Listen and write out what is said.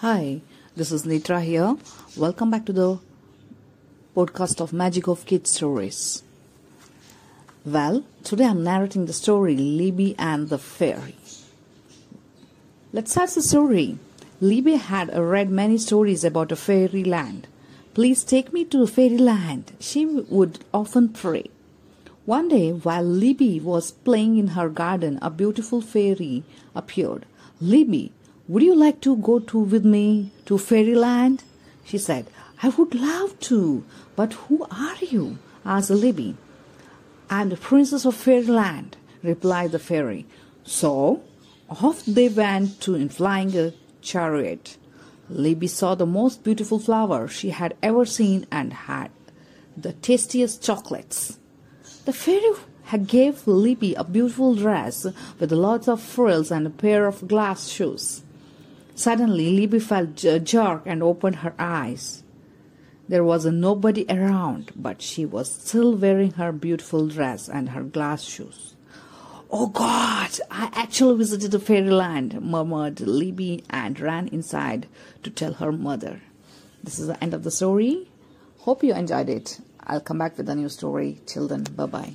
Hi, this is Nitra here. Welcome back to the podcast of Magic of Kids Stories. Well, today I'm narrating the story Libby and the Fairy. Let's start the story. Libby had read many stories about a fairy land. Please take me to a fairyland, she would often pray. One day, while Libby was playing in her garden, a beautiful fairy appeared. Libby, would you like to go to with me to fairyland? She said. I would love to, but who are you? asked Libby. I'm the princess of fairyland, replied the fairy. So off they went to in flying a chariot. Libby saw the most beautiful flower she had ever seen and had the tastiest chocolates. The fairy had gave Libby a beautiful dress with lots of frills and a pair of glass shoes. Suddenly, Libby felt a jerk and opened her eyes. There was nobody around, but she was still wearing her beautiful dress and her glass shoes. Oh God, I actually visited the fairyland, murmured Libby and ran inside to tell her mother. This is the end of the story. Hope you enjoyed it. I'll come back with a new story. Till then, bye bye.